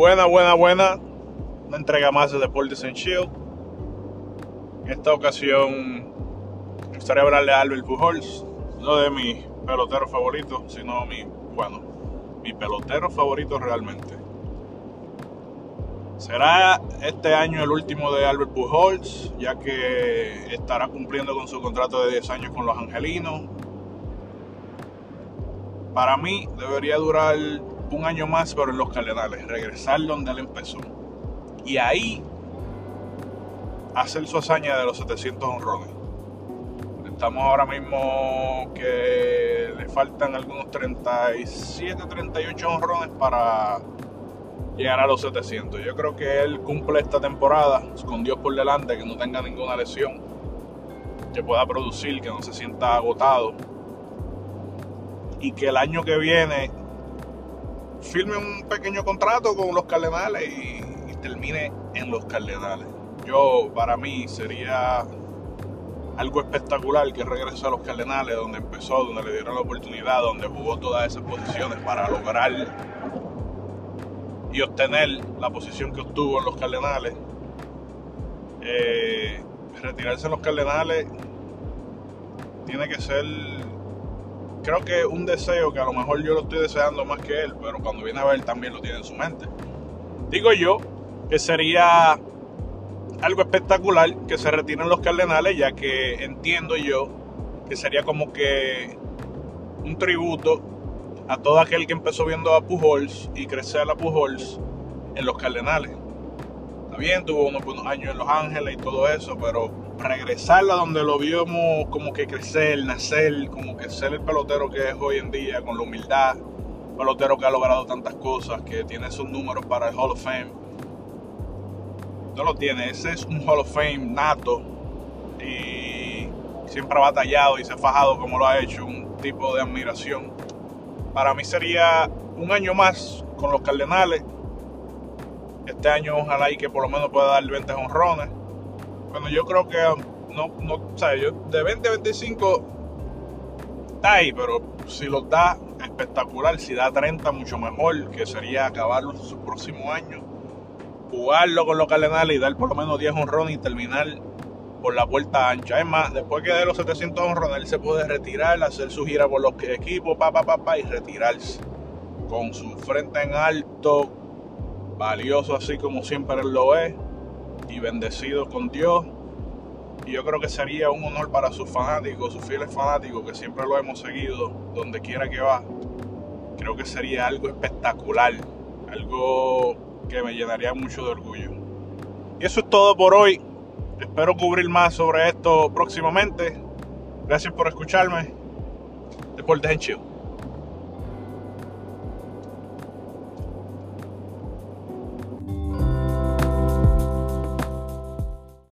Buena, buena, buena. Una entrega más de Deportes en Shield. En esta ocasión me gustaría hablarle a Albert Pujols, no de mi pelotero favorito, sino mi, bueno, mi pelotero favorito realmente. Será este año el último de Albert Pujols, ya que estará cumpliendo con su contrato de 10 años con los Angelinos. Para mí debería durar un año más, pero en los Cardenales, regresar donde él empezó. Y ahí hacer su hazaña de los 700 honrones. Estamos ahora mismo que le faltan algunos 37, 38 honrones para llegar a los 700. Yo creo que él cumple esta temporada con Dios por delante, que no tenga ninguna lesión, que pueda producir, que no se sienta agotado y que el año que viene firme un pequeño contrato con los Cardenales y, termine en los Cardenales. Yo, para mí, sería algo espectacular que regrese a los Cardenales, donde empezó, donde le dieron la oportunidad, donde jugó todas esas posiciones para lograr y obtener la posición que obtuvo en los Cardenales. Eh, retirarse en los Cardenales tiene que ser creo que un deseo que a lo mejor yo lo estoy deseando más que él, pero cuando viene a ver también lo tiene en su mente. Digo yo que sería algo espectacular que se retiren los Cardenales, ya que entiendo yo que sería como que un tributo a todo aquel que empezó viendo a Pujols y crecer a Pujols en los Cardenales. Bien, tuvo unos buenos años en Los Ángeles y todo eso, pero regresar a donde lo vimos como que crecer, nacer, como que ser el pelotero que es hoy en día, con la humildad, pelotero que ha logrado tantas cosas, que tiene sus números para el Hall of Fame. No lo tiene, ese es un Hall of Fame nato y siempre ha batallado y se ha fajado como lo ha hecho, un tipo de admiración. Para mí sería un año más con los Cardenales. Este año ojalá y que por lo menos pueda dar 20 honrones. Bueno, yo creo que no, no, o sea, yo de 20 a 25 está ahí, pero si lo da espectacular, si da 30 mucho mejor, que sería acabar su próximo año, jugarlo con los Cardenales y dar por lo menos 10 honrones y terminar por la puerta ancha. Es más, después que de los 700 honrones, él se puede retirar, hacer su gira por los equipos, papá, papá, y retirarse con su frente en alto, valioso así como siempre lo es y bendecido con Dios. Y yo creo que sería un honor para sus fanáticos, sus fieles fanáticos, que siempre lo hemos seguido donde quiera que va. Creo que sería algo espectacular, algo que me llenaría mucho de orgullo. Y eso es todo por hoy. Espero cubrir más sobre esto próximamente. Gracias por escucharme. Deportes en.